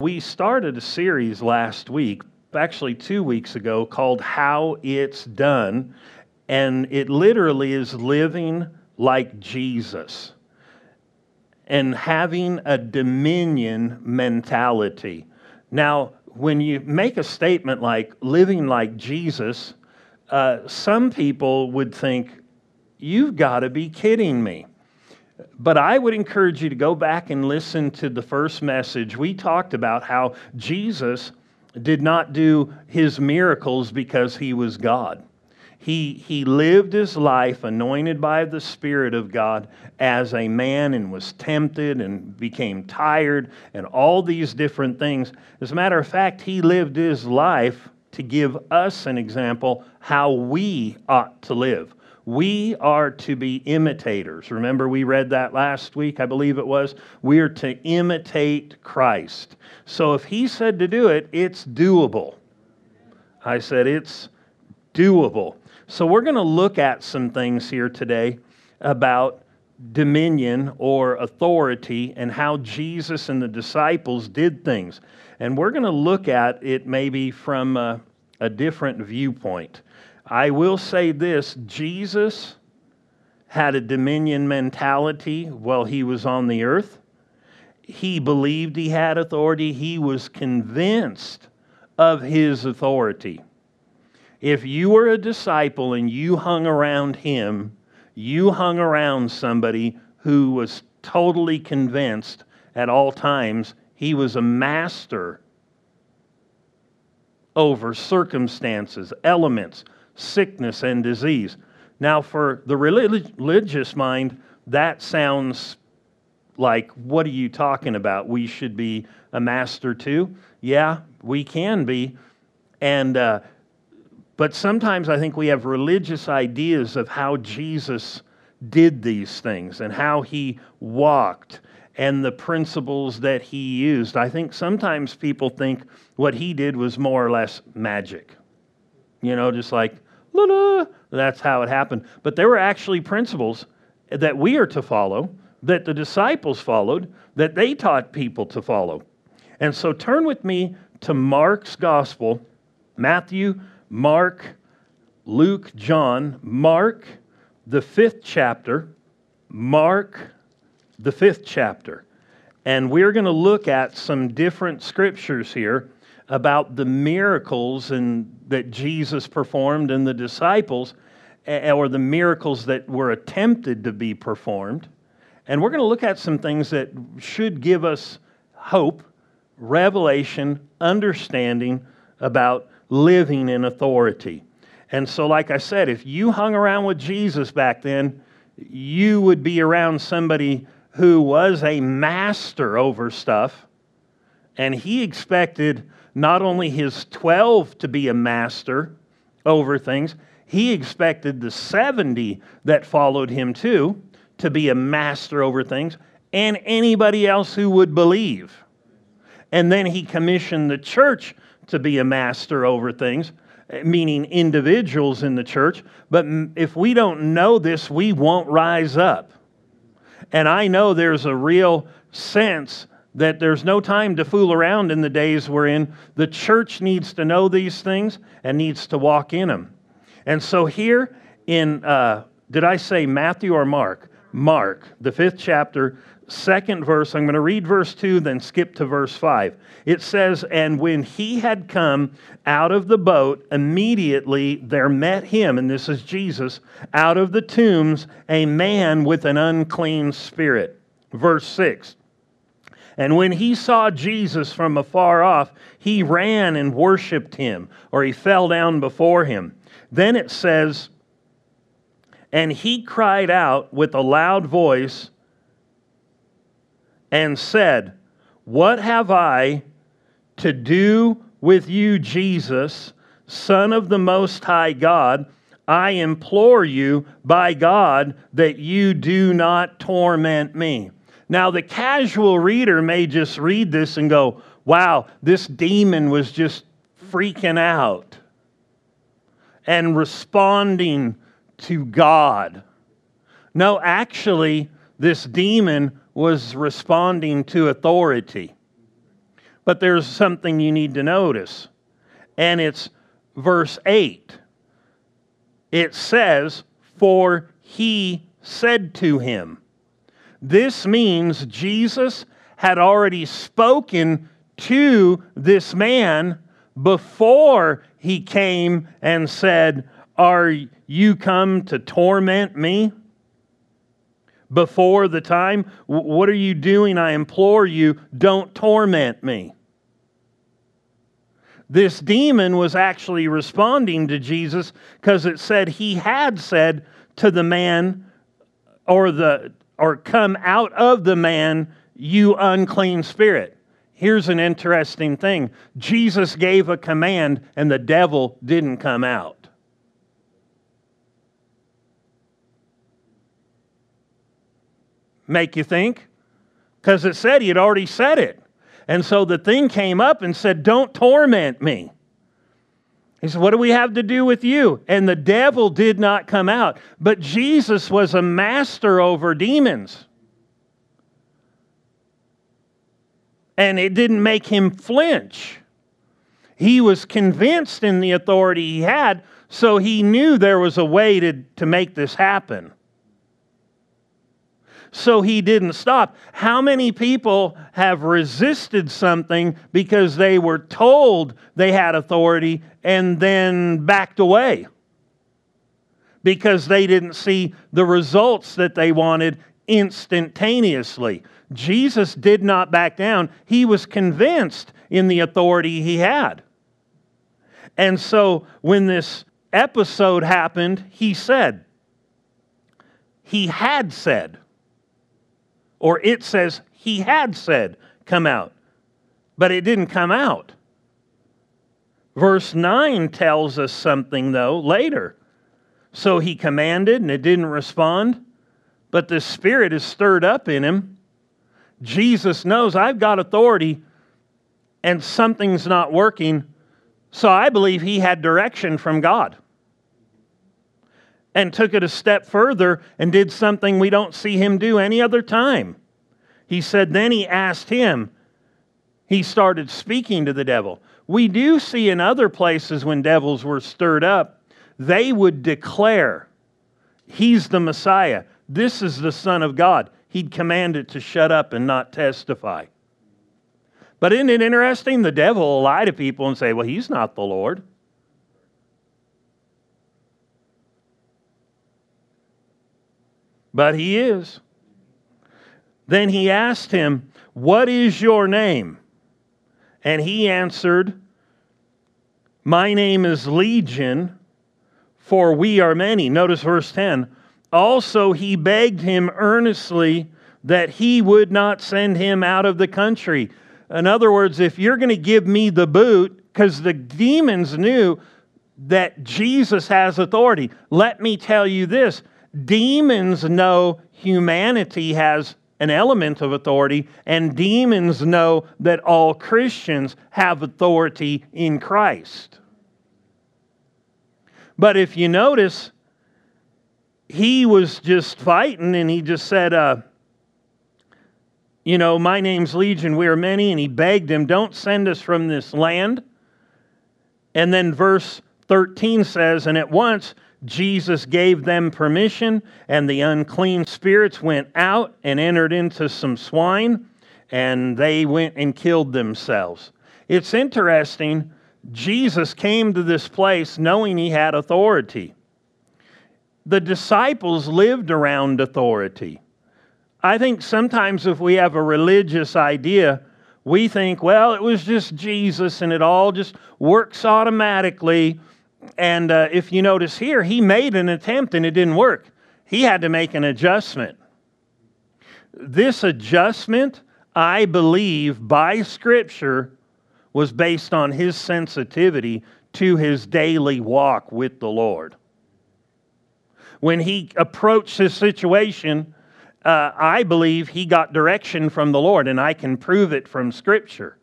We started a series last week, actually two weeks ago, called How It's Done. And it literally is living like Jesus and having a dominion mentality. Now, when you make a statement like living like Jesus, uh, some people would think, you've got to be kidding me. But I would encourage you to go back and listen to the first message. We talked about how Jesus did not do his miracles because he was God. He, he lived his life anointed by the Spirit of God as a man and was tempted and became tired and all these different things. As a matter of fact, he lived his life to give us an example how we ought to live. We are to be imitators. Remember, we read that last week, I believe it was. We are to imitate Christ. So if he said to do it, it's doable. I said it's doable. So we're going to look at some things here today about dominion or authority and how Jesus and the disciples did things. And we're going to look at it maybe from a, a different viewpoint. I will say this Jesus had a dominion mentality while he was on the earth. He believed he had authority, he was convinced of his authority. If you were a disciple and you hung around him, you hung around somebody who was totally convinced at all times he was a master over circumstances, elements, sickness and disease. Now, for the religious mind, that sounds like, what are you talking about? We should be a master too? Yeah, we can be. And, uh, but sometimes I think we have religious ideas of how Jesus did these things and how he walked and the principles that he used. I think sometimes people think what he did was more or less magic. You know, just like La-la. That's how it happened. But there were actually principles that we are to follow, that the disciples followed, that they taught people to follow. And so turn with me to Mark's gospel Matthew, Mark, Luke, John. Mark, the fifth chapter. Mark, the fifth chapter. And we're going to look at some different scriptures here about the miracles and that Jesus performed and the disciples, or the miracles that were attempted to be performed. And we're going to look at some things that should give us hope, revelation, understanding about living in authority. And so, like I said, if you hung around with Jesus back then, you would be around somebody who was a master over stuff, and he expected not only his 12 to be a master over things, he expected the 70 that followed him too to be a master over things and anybody else who would believe. And then he commissioned the church to be a master over things, meaning individuals in the church. But if we don't know this, we won't rise up. And I know there's a real sense that there's no time to fool around in the days we're in. The church needs to know these things and needs to walk in them. And so here in, uh, did I say Matthew or Mark? Mark, the fifth chapter, second verse. I'm going to read verse 2, then skip to verse 5. It says, And when he had come out of the boat, immediately there met him, and this is Jesus, out of the tombs, a man with an unclean spirit. Verse 6. And when he saw Jesus from afar off, he ran and worshiped him, or he fell down before him. Then it says, And he cried out with a loud voice and said, What have I to do with you, Jesus, Son of the Most High God? I implore you by God that you do not torment me. Now, the casual reader may just read this and go, wow, this demon was just freaking out and responding to God. No, actually, this demon was responding to authority. But there's something you need to notice, and it's verse 8. It says, For he said to him. This means Jesus had already spoken to this man before he came and said, Are you come to torment me? Before the time, what are you doing? I implore you, don't torment me. This demon was actually responding to Jesus because it said he had said to the man or the or come out of the man you unclean spirit here's an interesting thing Jesus gave a command and the devil didn't come out. Make you think? Because it said he had already said it. And so the thing came up and said, Don't torment me. He said, What do we have to do with you? And the devil did not come out. But Jesus was a master over demons. and it didn't make him flinch. He was convinced in the authority he had, so he knew there was a way to, to make this happen. So he didn't stop. How many people have resisted something because they were told they had authority and then backed away? Because they didn't see the results that they wanted instantaneously. Jesus did not back down. He was convinced in the authority he had. And so when this episode happened, he said, he had said, or it says he had said, come out. But it didn't come out. Verse 9 tells us something, though, later. So he commanded and it didn't respond, but the Spirit is stirred up in him Jesus knows I've got authority and something's not working. So I believe he had direction from God and took it a step further and did something we don't see him do any other time. He said, Then he asked him, he started speaking to the devil. We do see in other places when devils were stirred up, they would declare, He's the Messiah. This is the Son of God he'd command it to shut up and not testify. But isn't it interesting? The devil will lie to people and say, well, he's not the Lord. But he is. Then he asked him, What is your name? And he answered, My name is Legion, for we are many. Notice verse 10 also, he begged him earnestly that he would not send him out of the country. In other words, if you're going to give me the boot, because the demons knew that Jesus has authority. Let me tell you this demons know humanity has an element of authority, and demons know that all Christians have authority in Christ. But if you notice, he was just fighting and he just said, uh, You know, my name's Legion, we are many. And he begged him, Don't send us from this land. And then verse 13 says, And at once Jesus gave them permission, and the unclean spirits went out and entered into some swine, and they went and killed themselves. It's interesting. Jesus came to this place knowing he had authority the disciples lived around authority. I think sometimes if we have a religious idea, we think, well, it was just Jesus and it all just works automatically. And uh, if you notice here, he made an attempt and it didn't work. He had to make an adjustment. This adjustment, I believe, by Scripture, was based on his sensitivity to his daily walk with the Lord when he approached his situation, uh, I believe he got direction from the Lord, and I can prove it from Scripture.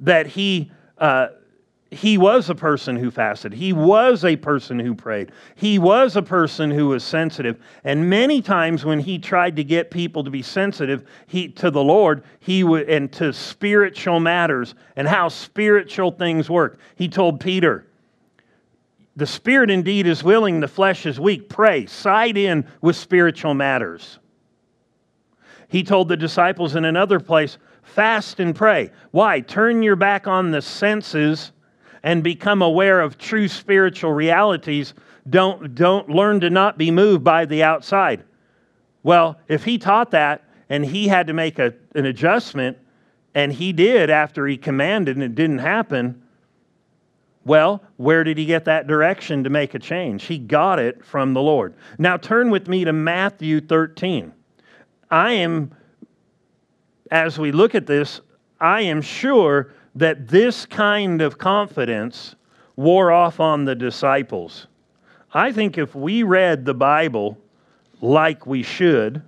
That he, uh, he was a person who fasted. He was a person who prayed. He was a person who was sensitive. And many times when he tried to get people to be sensitive he, to the Lord, he would and to spiritual matters and how spiritual things work. He told Peter, "The spirit indeed is willing, the flesh is weak. Pray, side in with spiritual matters." He told the disciples in another place, "Fast and pray." Why? Turn your back on the senses and become aware of true spiritual realities, don't, don't learn to not be moved by the outside. Well, if he taught that and he had to make a, an adjustment, and he did after he commanded and it didn't happen, well, where did he get that direction to make a change? He got it from the Lord. Now turn with me to Matthew 13. I am, as we look at this, I am sure that this kind of confidence wore off on the disciples. I think if we read the Bible like we should,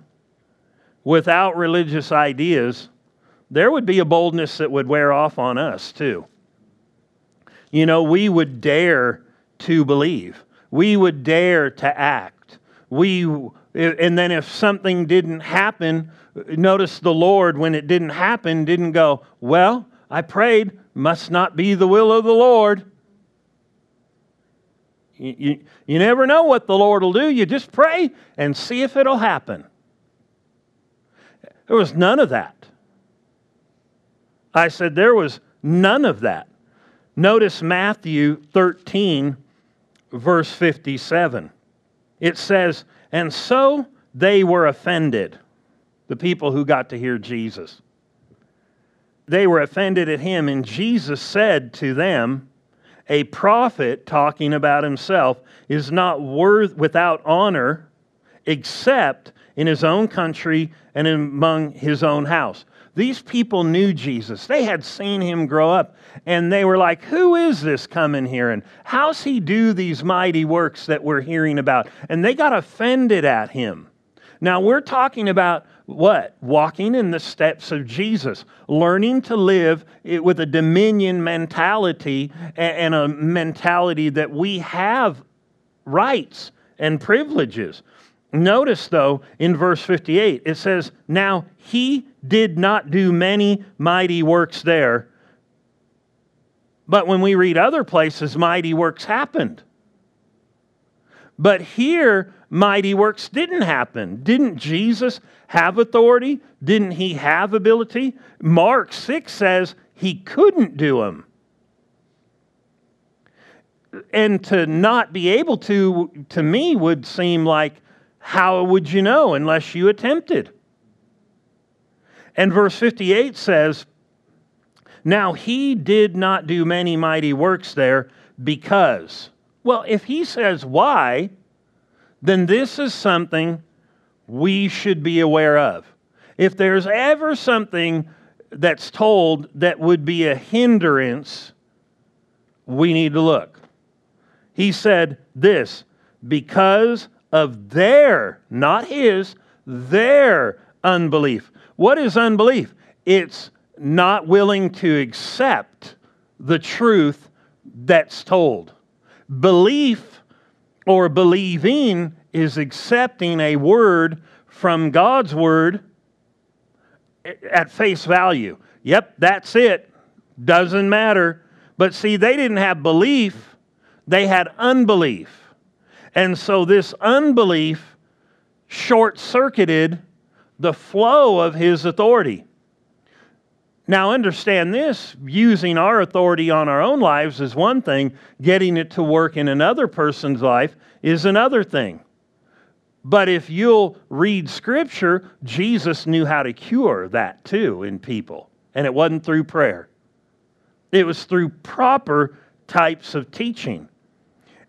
without religious ideas, there would be a boldness that would wear off on us too. You know, we would dare to believe, we would dare to act. We, and then if something didn't happen, notice the Lord, when it didn't happen, didn't go, Well, I prayed, must not be the will of the Lord. You, you, you, never know what the Lord will do. You just pray and see if it'll happen. There was none of that. I said there was none of that. Notice Matthew 13, verse 57. It says, And so they were offended, the people who got to hear Jesus they were offended at him, and Jesus said to them, A prophet, talking about himself, is not worth without honor except in his own country and among his own house. These people knew Jesus. They had seen him grow up, and they were like, Who is this coming here? And how's he do these mighty works that we're hearing about? And they got offended at him. Now, we're talking about what? Walking in the steps of Jesus, learning to live with a dominion mentality and a mentality that we have rights and privileges. Notice, though, in verse 58, it says, Now he did not do many mighty works there. But when we read other places, mighty works happened. But here, mighty works didn't happen. Didn't Jesus have authority? Didn't he have ability? Mark 6 says he couldn't do them. And to not be able to, to me, would seem like, how would you know unless you attempted? And verse 58 says, Now he did not do many mighty works there because. Well, if he says why, then this is something we should be aware of. If there's ever something that's told that would be a hindrance, we need to look. He said this because of their, not his, their unbelief. What is unbelief? It's not willing to accept the truth that's told. Belief or believing is accepting a word from God's word at face value. Yep, that's it. Doesn't matter. But see, they didn't have belief, they had unbelief. And so this unbelief short circuited the flow of his authority. Now, understand this using our authority on our own lives is one thing, getting it to work in another person's life is another thing. But if you'll read scripture, Jesus knew how to cure that too in people. And it wasn't through prayer, it was through proper types of teaching.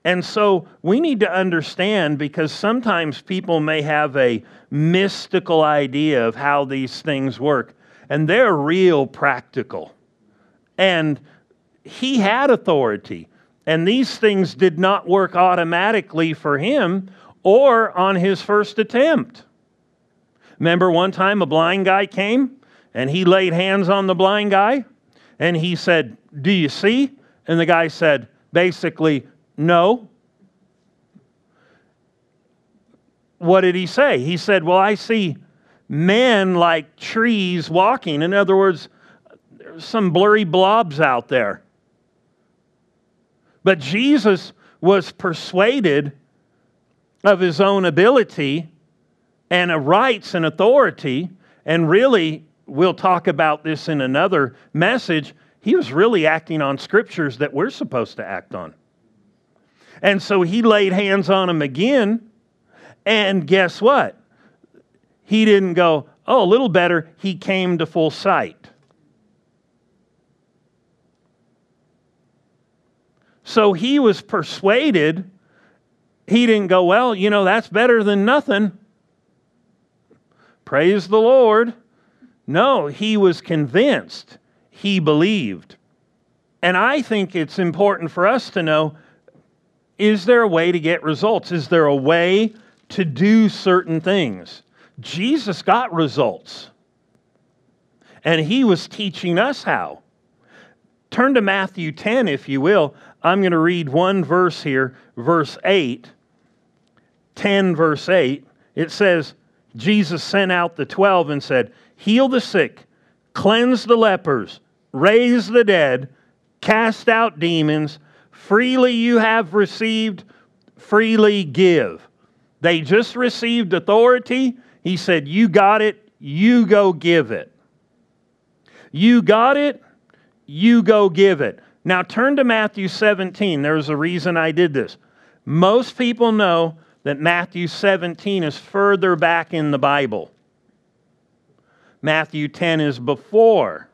And so we need to understand because sometimes people may have a mystical idea of how these things work and they're real practical. And he had authority, and these things did not work automatically for him or on his first attempt. Remember one time a blind guy came and he laid hands on the blind guy and he said, Do you see? And the guy said, basically, no. What did he say? He said, Well, I see men like trees walking. In other words, there's some blurry blobs out there. But Jesus was persuaded of his own ability and rights and authority. And really, we'll talk about this in another message. He was really acting on scriptures that we're supposed to act on. And so he laid hands on him again. And guess what? He didn't go, oh, a little better. He came to full sight. So he was persuaded. He didn't go, well, you know, that's better than nothing. Praise the Lord. No, he was convinced. He believed. And I think it's important for us to know is there a way to get results? Is there a way to do certain things? Jesus got results. And he was teaching us how. Turn to Matthew 10, if you will. I'm going to read one verse here, verse 8. 10, verse 8. It says, Jesus sent out the 12 and said, Heal the sick, cleanse the lepers, raise the dead, cast out demons. Freely you have received, freely give. They just received authority. He said, You got it, you go give it. You got it, you go give it. Now turn to Matthew 17. There's a reason I did this. Most people know that Matthew 17 is further back in the Bible. Matthew 10 is before.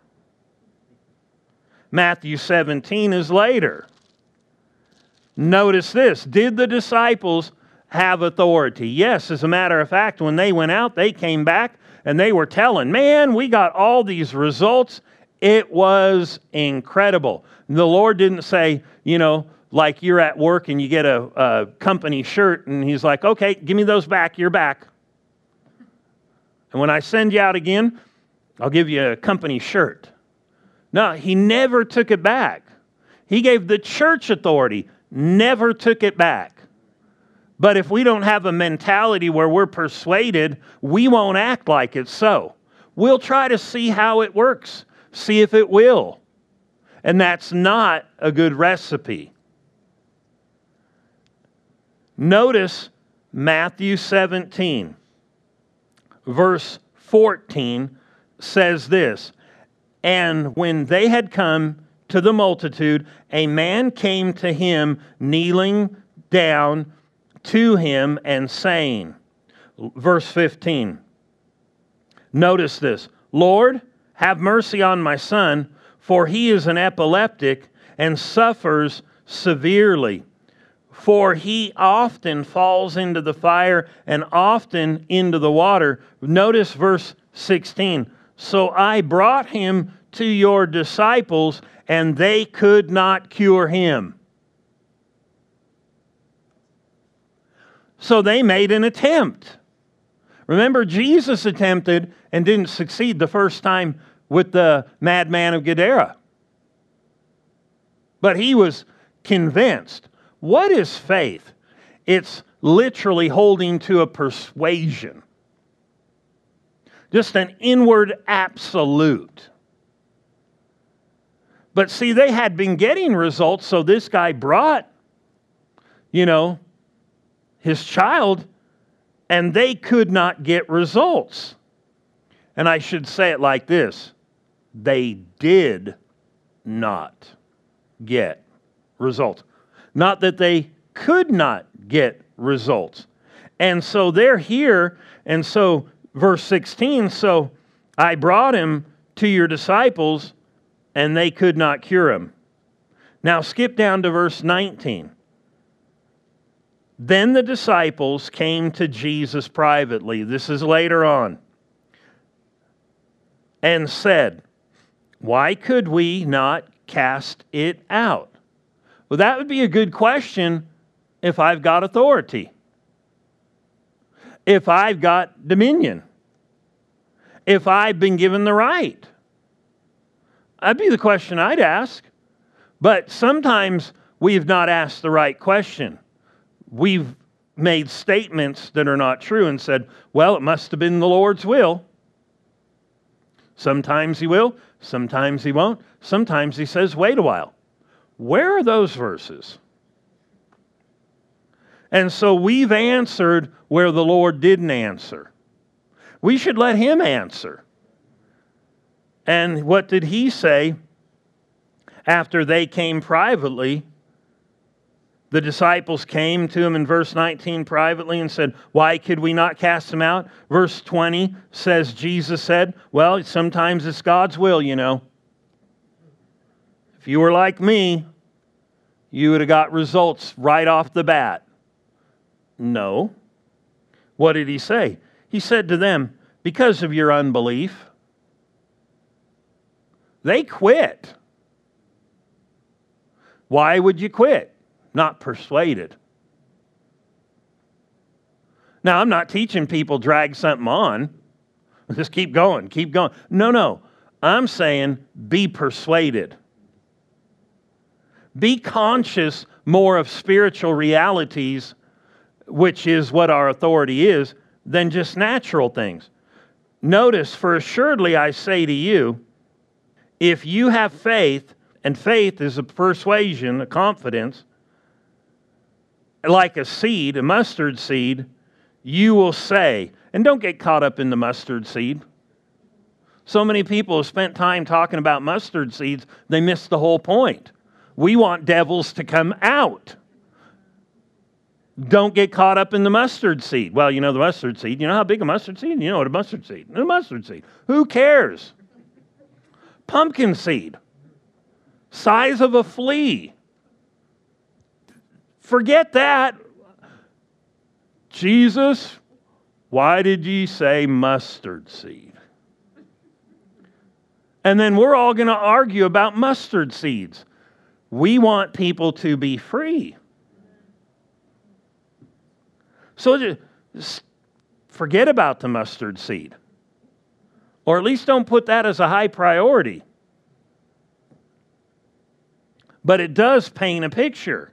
Matthew 17 is later. Notice this Did the disciples have authority? Yes, as a matter of fact, when they went out, they came back and they were telling, Man, we got all these results. It was incredible. The Lord didn't say, you know, like you're at work and you get a, a company shirt and He's like, okay, give me those back, you're back. And when I send you out again, I'll give you a company shirt. No, He never took it back. He gave the church authority, never took it back. But if we don't have a mentality where we're persuaded, we won't act like it's so. We'll try to see how it works, see if it will. And that's not a good recipe. Notice Matthew 17, verse 14 says this And when they had come to the multitude, a man came to him, kneeling down to him and saying, verse 15, notice this Lord, have mercy on my son, for he is an epileptic and suffers severely. For he often falls into the fire and often into the water. Notice verse 16. So I brought him to your disciples, and they could not cure him. So they made an attempt. Remember, Jesus attempted and didn't succeed the first time with the madman of Gadara. But he was convinced. What is faith? It's literally holding to a persuasion, just an inward absolute. But see, they had been getting results, so this guy brought, you know, his child, and they could not get results. And I should say it like this they did not get results. Not that they could not get results. And so they're here, and so verse 16 so I brought him to your disciples, and they could not cure him. Now skip down to verse 19. Then the disciples came to Jesus privately. This is later on. And said, Why could we not cast it out? Well, that would be a good question if I've got authority, if I've got dominion, if I've been given the right. That'd be the question I'd ask. But sometimes we've not asked the right question. We've made statements that are not true and said, well, it must have been the Lord's will. Sometimes he will, sometimes he won't. Sometimes he says, wait a while. Where are those verses? And so we've answered where the Lord didn't answer. We should let him answer. And what did he say after they came privately? The disciples came to him in verse 19 privately and said, Why could we not cast him out? Verse 20 says, Jesus said, Well, sometimes it's God's will, you know. If you were like me, you would have got results right off the bat. No. What did he say? He said to them, Because of your unbelief. They quit. Why would you quit? Not persuaded. Now, I'm not teaching people drag something on. Just keep going, keep going. No, no. I'm saying be persuaded. Be conscious more of spiritual realities, which is what our authority is, than just natural things. Notice, for assuredly I say to you, if you have faith, and faith is a persuasion, a confidence, like a seed, a mustard seed, you will say, and don't get caught up in the mustard seed. So many people have spent time talking about mustard seeds, they miss the whole point. We want devils to come out. Don't get caught up in the mustard seed. Well, you know the mustard seed. You know how big a mustard seed? You know what a mustard seed. A mustard seed. Who cares? Pumpkin seed. Size of a flea. Forget that. Jesus, why did ye say mustard seed? And then we're all going to argue about mustard seeds. We want people to be free. So just forget about the mustard seed. Or at least don't put that as a high priority. But it does paint a picture.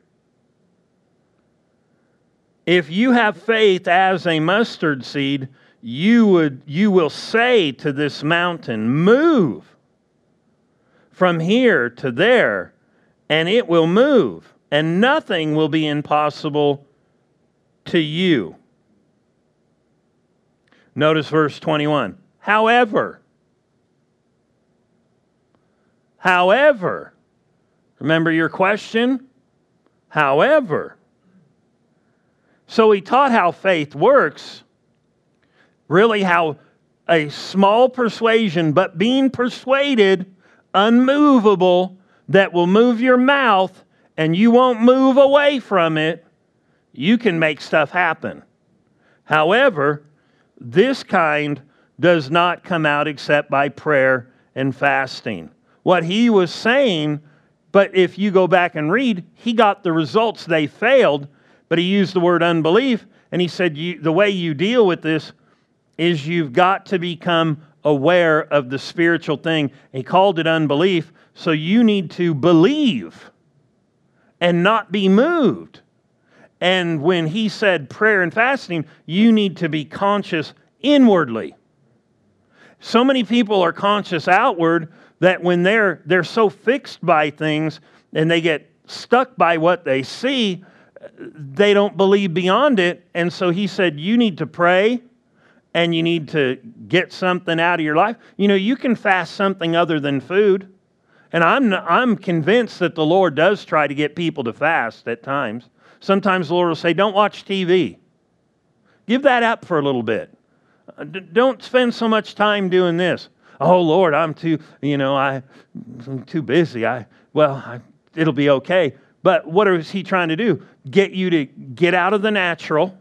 If you have faith as a mustard seed, you, would, you will say to this mountain, Move from here to there, and it will move, and nothing will be impossible to you. Notice verse 21. However, however, remember your question? However, so he taught how faith works, really, how a small persuasion, but being persuaded, unmovable, that will move your mouth and you won't move away from it, you can make stuff happen. However, this kind does not come out except by prayer and fasting. What he was saying, but if you go back and read, he got the results they failed but he used the word unbelief, and he said, The way you deal with this is you've got to become aware of the spiritual thing. He called it unbelief, so you need to believe and not be moved. And when he said prayer and fasting, you need to be conscious inwardly. So many people are conscious outward that when they're, they're so fixed by things and they get stuck by what they see, they don't believe beyond it. And so he said, You need to pray and you need to get something out of your life. You know, you can fast something other than food. And I'm, I'm convinced that the Lord does try to get people to fast at times. Sometimes the Lord will say, Don't watch TV. Give that up for a little bit. Uh, don't spend so much time doing this. Oh, Lord, I'm too, you know, I, I'm too busy. I, well, I, it'll be okay. But what is he trying to do? Get you to get out of the natural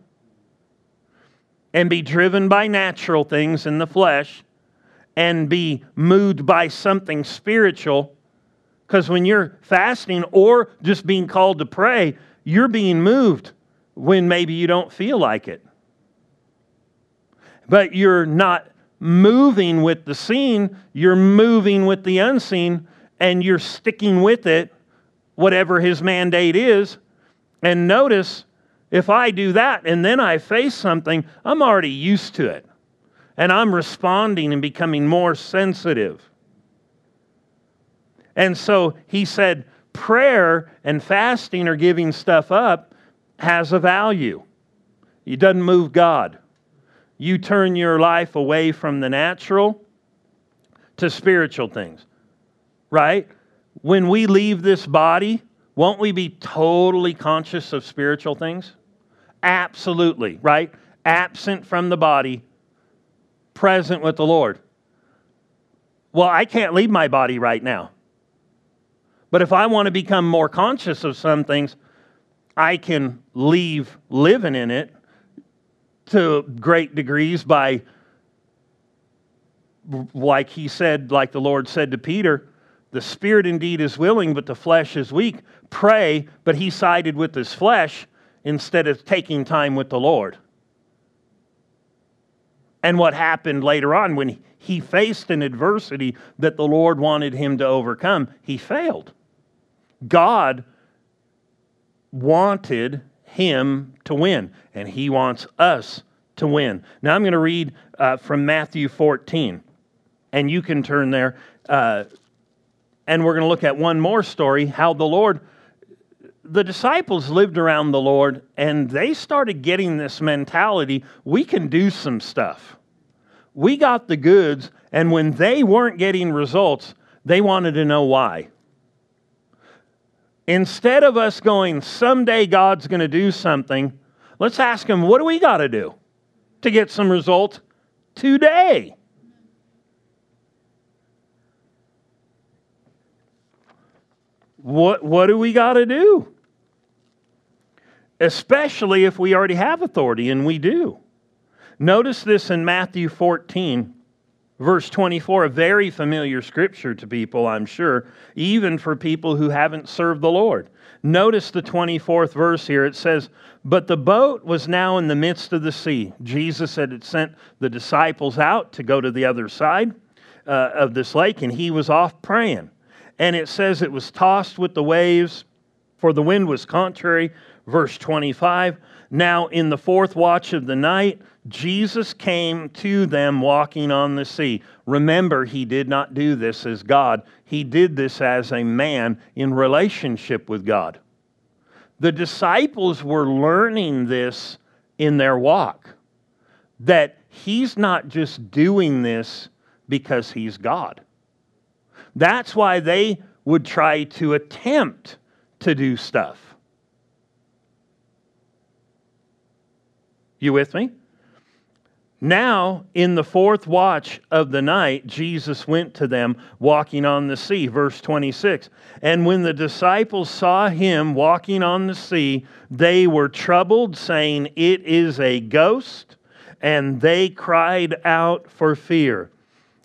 and be driven by natural things in the flesh and be moved by something spiritual. Because when you're fasting or just being called to pray, you're being moved when maybe you don't feel like it. But you're not moving with the seen, you're moving with the unseen, and you're sticking with it whatever his mandate is. And notice if I do that and then I face something, I'm already used to it. And I'm responding and becoming more sensitive. And so he said, prayer and fasting or giving stuff up has a value. It doesn't move God. You turn your life away from the natural to spiritual things, right? When we leave this body, won't we be totally conscious of spiritual things? Absolutely, right? Absent from the body, present with the Lord. Well, I can't leave my body right now. But if I want to become more conscious of some things, I can leave living in it to great degrees by, like he said, like the Lord said to Peter, the spirit indeed is willing, but the flesh is weak. Pray, but he sided with his flesh instead of taking time with the Lord. And what happened later on when he faced an adversity that the Lord wanted him to overcome, he failed. God wanted him to win, and he wants us to win. Now I'm going to read uh, from Matthew 14, and you can turn there. Uh, and we're going to look at one more story how the Lord, the disciples lived around the Lord, and they started getting this mentality we can do some stuff. We got the goods, and when they weren't getting results, they wanted to know why. Instead of us going, someday God's going to do something, let's ask Him, what do we got to do to get some results today? What, what do we got to do? Especially if we already have authority, and we do. Notice this in Matthew 14 Verse 24, a very familiar scripture to people, I'm sure, even for people who haven't served the Lord. Notice the 24th verse here. It says, But the boat was now in the midst of the sea. Jesus had sent the disciples out to go to the other side uh, of this lake, and he was off praying. And it says it was tossed with the waves, for the wind was contrary. Verse 25, Now in the fourth watch of the night, Jesus came to them walking on the sea. Remember, he did not do this as God, he did this as a man in relationship with God. The disciples were learning this in their walk that he's not just doing this because he's God. That's why they would try to attempt to do stuff. You with me? Now, in the fourth watch of the night, Jesus went to them walking on the sea. Verse 26. And when the disciples saw him walking on the sea, they were troubled, saying, It is a ghost. And they cried out for fear.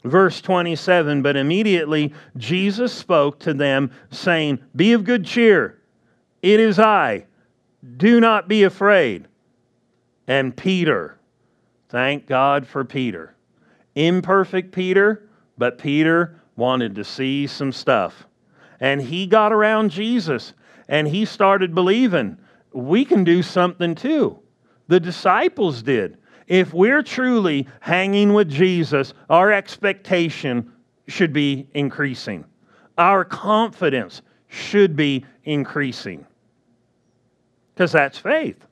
Verse 27 But immediately Jesus spoke to them, saying, Be of good cheer. It is I. Do not be afraid. And Peter, Thank God for Peter. Imperfect Peter, but Peter wanted to see some stuff. And he got around Jesus and he started believing we can do something too. The disciples did. If we're truly hanging with Jesus, our expectation should be increasing. Our confidence should be increasing. Because that's faith.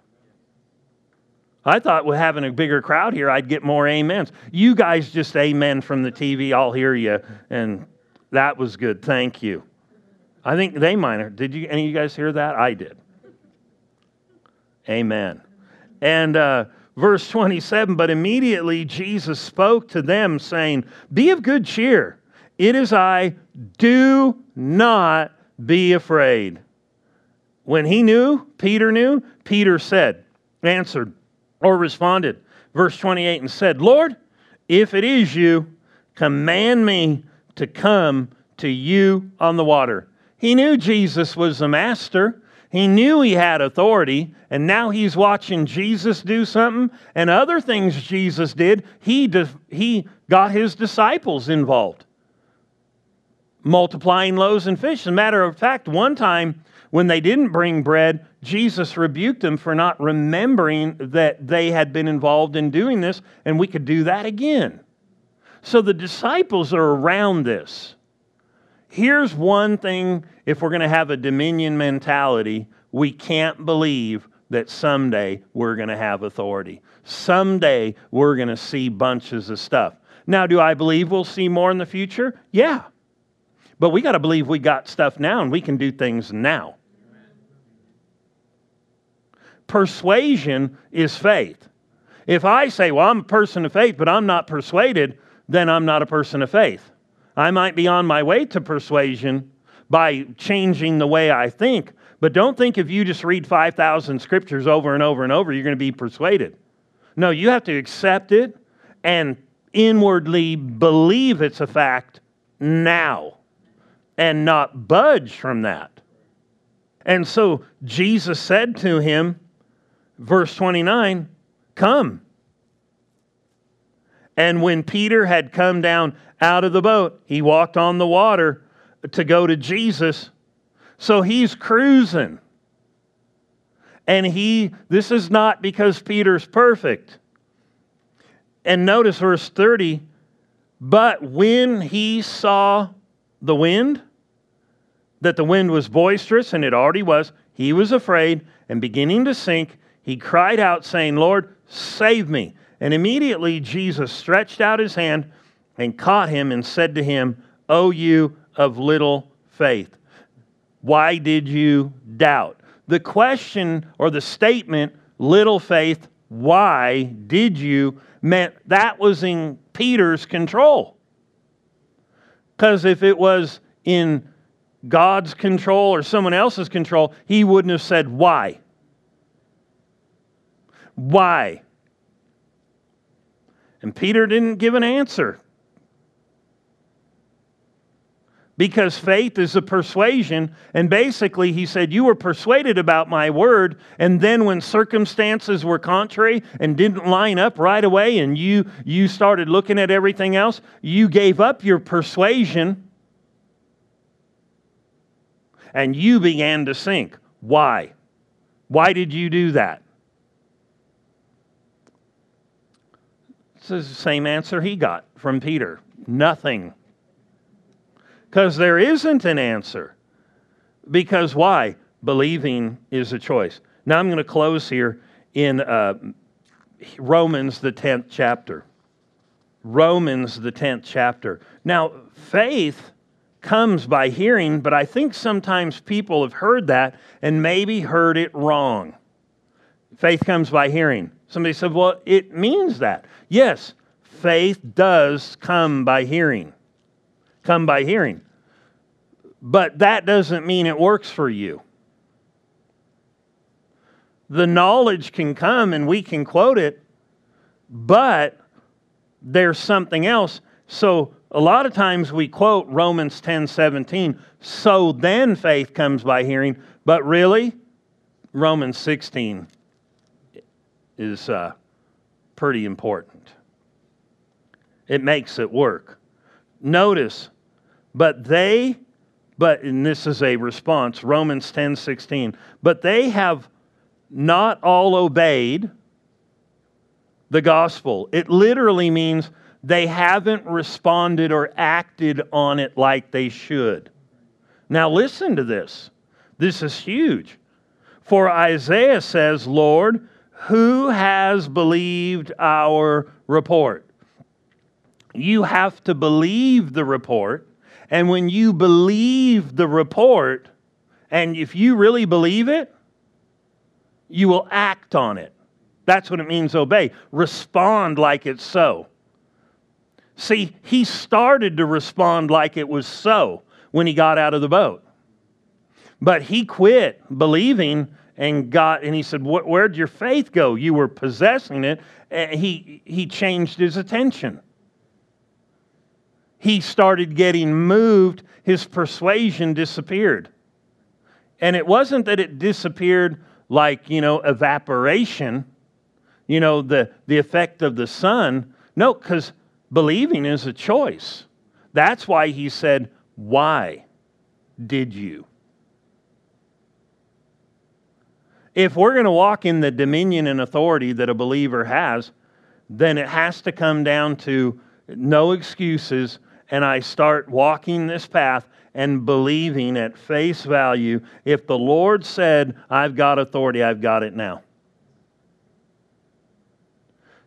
I thought with having a bigger crowd here, I'd get more amens. You guys just amen from the TV. I'll hear you. And that was good. Thank you. I think they minor. Did you, any of you guys hear that? I did. Amen. And uh, verse 27 But immediately Jesus spoke to them, saying, Be of good cheer. It is I. Do not be afraid. When he knew, Peter knew, Peter said, answered, or responded, verse 28, and said, Lord, if it is you, command me to come to you on the water. He knew Jesus was the master. He knew he had authority, and now he's watching Jesus do something, and other things Jesus did, he, he got his disciples involved. multiplying loaves and fish. As a matter of fact, one time when they didn't bring bread, Jesus rebuked them for not remembering that they had been involved in doing this, and we could do that again. So the disciples are around this. Here's one thing if we're going to have a dominion mentality, we can't believe that someday we're going to have authority. Someday we're going to see bunches of stuff. Now, do I believe we'll see more in the future? Yeah. But we got to believe we got stuff now and we can do things now. Persuasion is faith. If I say, well, I'm a person of faith, but I'm not persuaded, then I'm not a person of faith. I might be on my way to persuasion by changing the way I think, but don't think if you just read 5,000 scriptures over and over and over, you're going to be persuaded. No, you have to accept it and inwardly believe it's a fact now and not budge from that. And so Jesus said to him, verse 29, Come. And when Peter had come down out of the boat, he walked on the water to go to Jesus. So he's cruising. And he, this is not because Peter's perfect. And notice verse 30 but when he saw the wind, that the wind was boisterous, and it already was, he was afraid, and beginning to sink, he cried out, saying, Lord, save me. And immediately Jesus stretched out his hand and caught him and said to him, O you of little faith, why did you doubt? The question or the statement, little faith, why did you, meant that was in Peter's control. Because if it was in God's control or someone else's control, he wouldn't have said why. Why? And Peter didn't give an answer. Because faith is a persuasion. And basically, he said, You were persuaded about my word. And then, when circumstances were contrary and didn't line up right away, and you, you started looking at everything else, you gave up your persuasion and you began to sink. Why? Why did you do that? This is the same answer he got from Peter nothing. Because there isn't an answer. Because why? Believing is a choice. Now I'm going to close here in uh, Romans, the 10th chapter. Romans, the 10th chapter. Now, faith comes by hearing, but I think sometimes people have heard that and maybe heard it wrong. Faith comes by hearing. Somebody said, well, it means that. Yes, faith does come by hearing. Come by hearing. But that doesn't mean it works for you. The knowledge can come and we can quote it, but there's something else. So a lot of times we quote Romans 10 17, so then faith comes by hearing, but really, Romans 16 is uh, pretty important. It makes it work. Notice, but they, but, and this is a response, Romans 10 16, but they have not all obeyed the gospel. It literally means they haven't responded or acted on it like they should. Now, listen to this. This is huge. For Isaiah says, Lord, who has believed our report? You have to believe the report. And when you believe the report, and if you really believe it, you will act on it. That's what it means obey. Respond like it's so. See, he started to respond like it was so when he got out of the boat. But he quit believing and got, and he said, Where'd your faith go? You were possessing it. And he, he changed his attention. He started getting moved, his persuasion disappeared. And it wasn't that it disappeared like, you know, evaporation, you know, the, the effect of the sun. No, because Believing is a choice. That's why he said, Why did you? If we're going to walk in the dominion and authority that a believer has, then it has to come down to no excuses, and I start walking this path and believing at face value if the Lord said, I've got authority, I've got it now.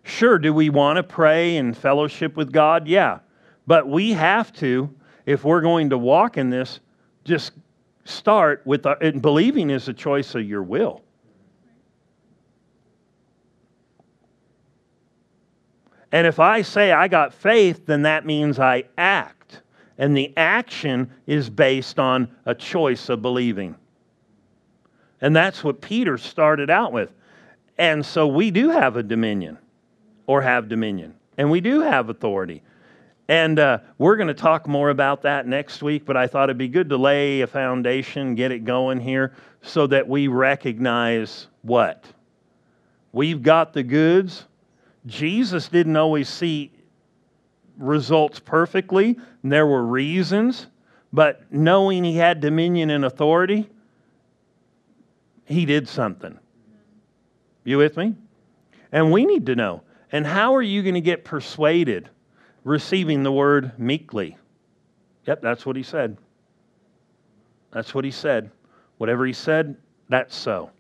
Sure, do we want to pray and fellowship with God? Yeah. But we have to, if we're going to walk in this, just start with our, and believing is a choice of your will. And if I say I got faith, then that means I act. And the action is based on a choice of believing. And that's what Peter started out with. And so we do have a dominion or have dominion. And we do have authority. And uh, we're going to talk more about that next week, but I thought it'd be good to lay a foundation, get it going here, so that we recognize what? We've got the goods. Jesus didn't always see results perfectly, and there were reasons, but knowing he had dominion and authority, he did something. You with me? And we need to know. And how are you going to get persuaded receiving the word meekly? Yep, that's what he said. That's what he said. Whatever he said, that's so.